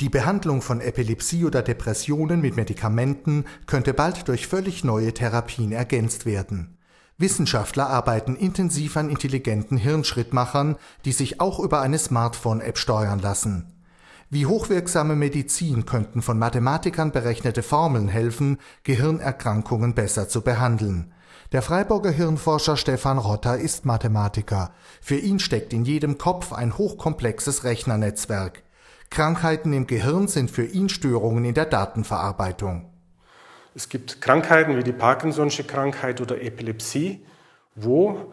Die Behandlung von Epilepsie oder Depressionen mit Medikamenten könnte bald durch völlig neue Therapien ergänzt werden. Wissenschaftler arbeiten intensiv an intelligenten Hirnschrittmachern, die sich auch über eine Smartphone-App steuern lassen. Wie hochwirksame Medizin könnten von Mathematikern berechnete Formeln helfen, Gehirnerkrankungen besser zu behandeln. Der Freiburger Hirnforscher Stefan Rotter ist Mathematiker. Für ihn steckt in jedem Kopf ein hochkomplexes Rechnernetzwerk. Krankheiten im Gehirn sind für ihn Störungen in der Datenverarbeitung. Es gibt Krankheiten wie die Parkinson'sche Krankheit oder Epilepsie, wo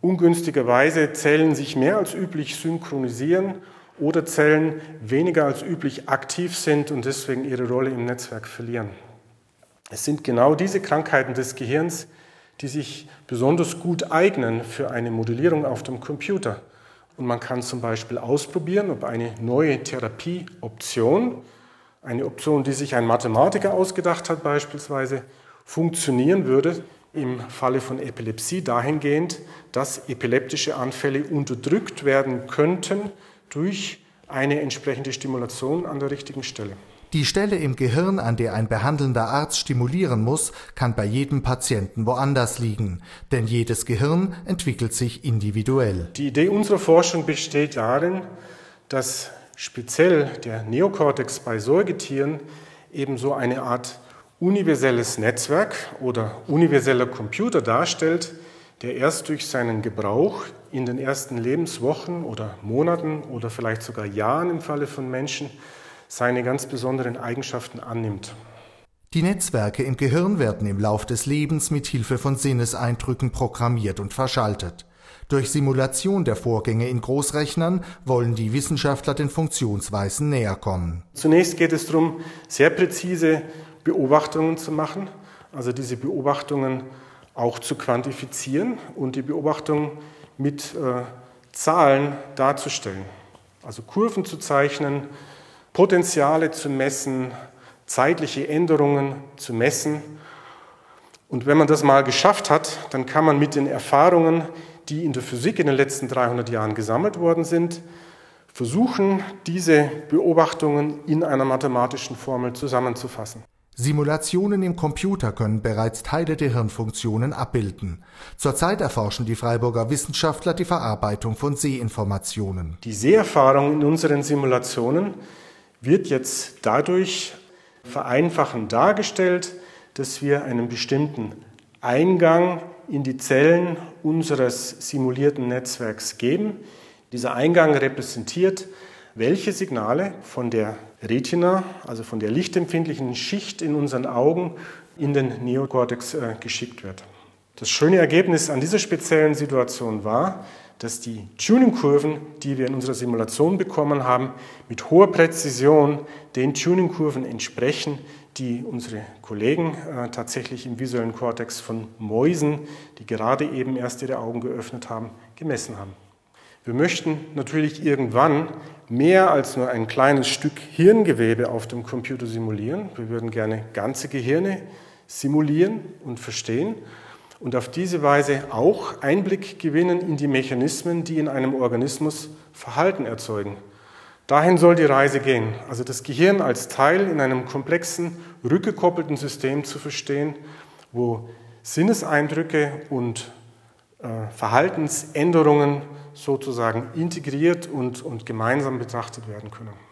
ungünstigerweise Zellen sich mehr als üblich synchronisieren oder Zellen weniger als üblich aktiv sind und deswegen ihre Rolle im Netzwerk verlieren. Es sind genau diese Krankheiten des Gehirns, die sich besonders gut eignen für eine Modellierung auf dem Computer. Und man kann zum Beispiel ausprobieren, ob eine neue Therapieoption, eine Option, die sich ein Mathematiker ausgedacht hat beispielsweise, funktionieren würde im Falle von Epilepsie dahingehend, dass epileptische Anfälle unterdrückt werden könnten durch eine entsprechende Stimulation an der richtigen Stelle. Die Stelle im Gehirn, an der ein behandelnder Arzt stimulieren muss, kann bei jedem Patienten woanders liegen, denn jedes Gehirn entwickelt sich individuell. Die Idee unserer Forschung besteht darin, dass speziell der Neokortex bei Säugetieren ebenso eine Art universelles Netzwerk oder universeller Computer darstellt, der erst durch seinen Gebrauch in den ersten Lebenswochen oder Monaten oder vielleicht sogar Jahren im Falle von Menschen seine ganz besonderen Eigenschaften annimmt. Die Netzwerke im Gehirn werden im Lauf des Lebens mit Hilfe von Sinneseindrücken programmiert und verschaltet. Durch Simulation der Vorgänge in Großrechnern wollen die Wissenschaftler den Funktionsweisen näher kommen. Zunächst geht es darum, sehr präzise Beobachtungen zu machen, also diese Beobachtungen auch zu quantifizieren und die Beobachtungen mit äh, Zahlen darzustellen. Also Kurven zu zeichnen, Potenziale zu messen, zeitliche Änderungen zu messen. Und wenn man das mal geschafft hat, dann kann man mit den Erfahrungen, die in der Physik in den letzten 300 Jahren gesammelt worden sind, versuchen, diese Beobachtungen in einer mathematischen Formel zusammenzufassen. Simulationen im Computer können bereits Teile der Hirnfunktionen abbilden. Zurzeit erforschen die Freiburger Wissenschaftler die Verarbeitung von Sehinformationen. Die Seherfahrung in unseren Simulationen wird jetzt dadurch vereinfachend dargestellt, dass wir einen bestimmten Eingang in die Zellen unseres simulierten Netzwerks geben. Dieser Eingang repräsentiert, welche Signale von der Retina, also von der lichtempfindlichen Schicht in unseren Augen, in den Neokortex äh, geschickt wird. Das schöne Ergebnis an dieser speziellen Situation war, dass die Tuningkurven, die wir in unserer Simulation bekommen haben, mit hoher Präzision den Tuningkurven entsprechen, die unsere Kollegen äh, tatsächlich im visuellen Kortex von Mäusen, die gerade eben erst ihre Augen geöffnet haben, gemessen haben. Wir möchten natürlich irgendwann mehr als nur ein kleines Stück Hirngewebe auf dem Computer simulieren. Wir würden gerne ganze Gehirne simulieren und verstehen und auf diese Weise auch Einblick gewinnen in die Mechanismen, die in einem Organismus Verhalten erzeugen. Dahin soll die Reise gehen, also das Gehirn als Teil in einem komplexen, rückgekoppelten System zu verstehen, wo Sinneseindrücke und äh, Verhaltensänderungen sozusagen integriert und, und gemeinsam betrachtet werden können.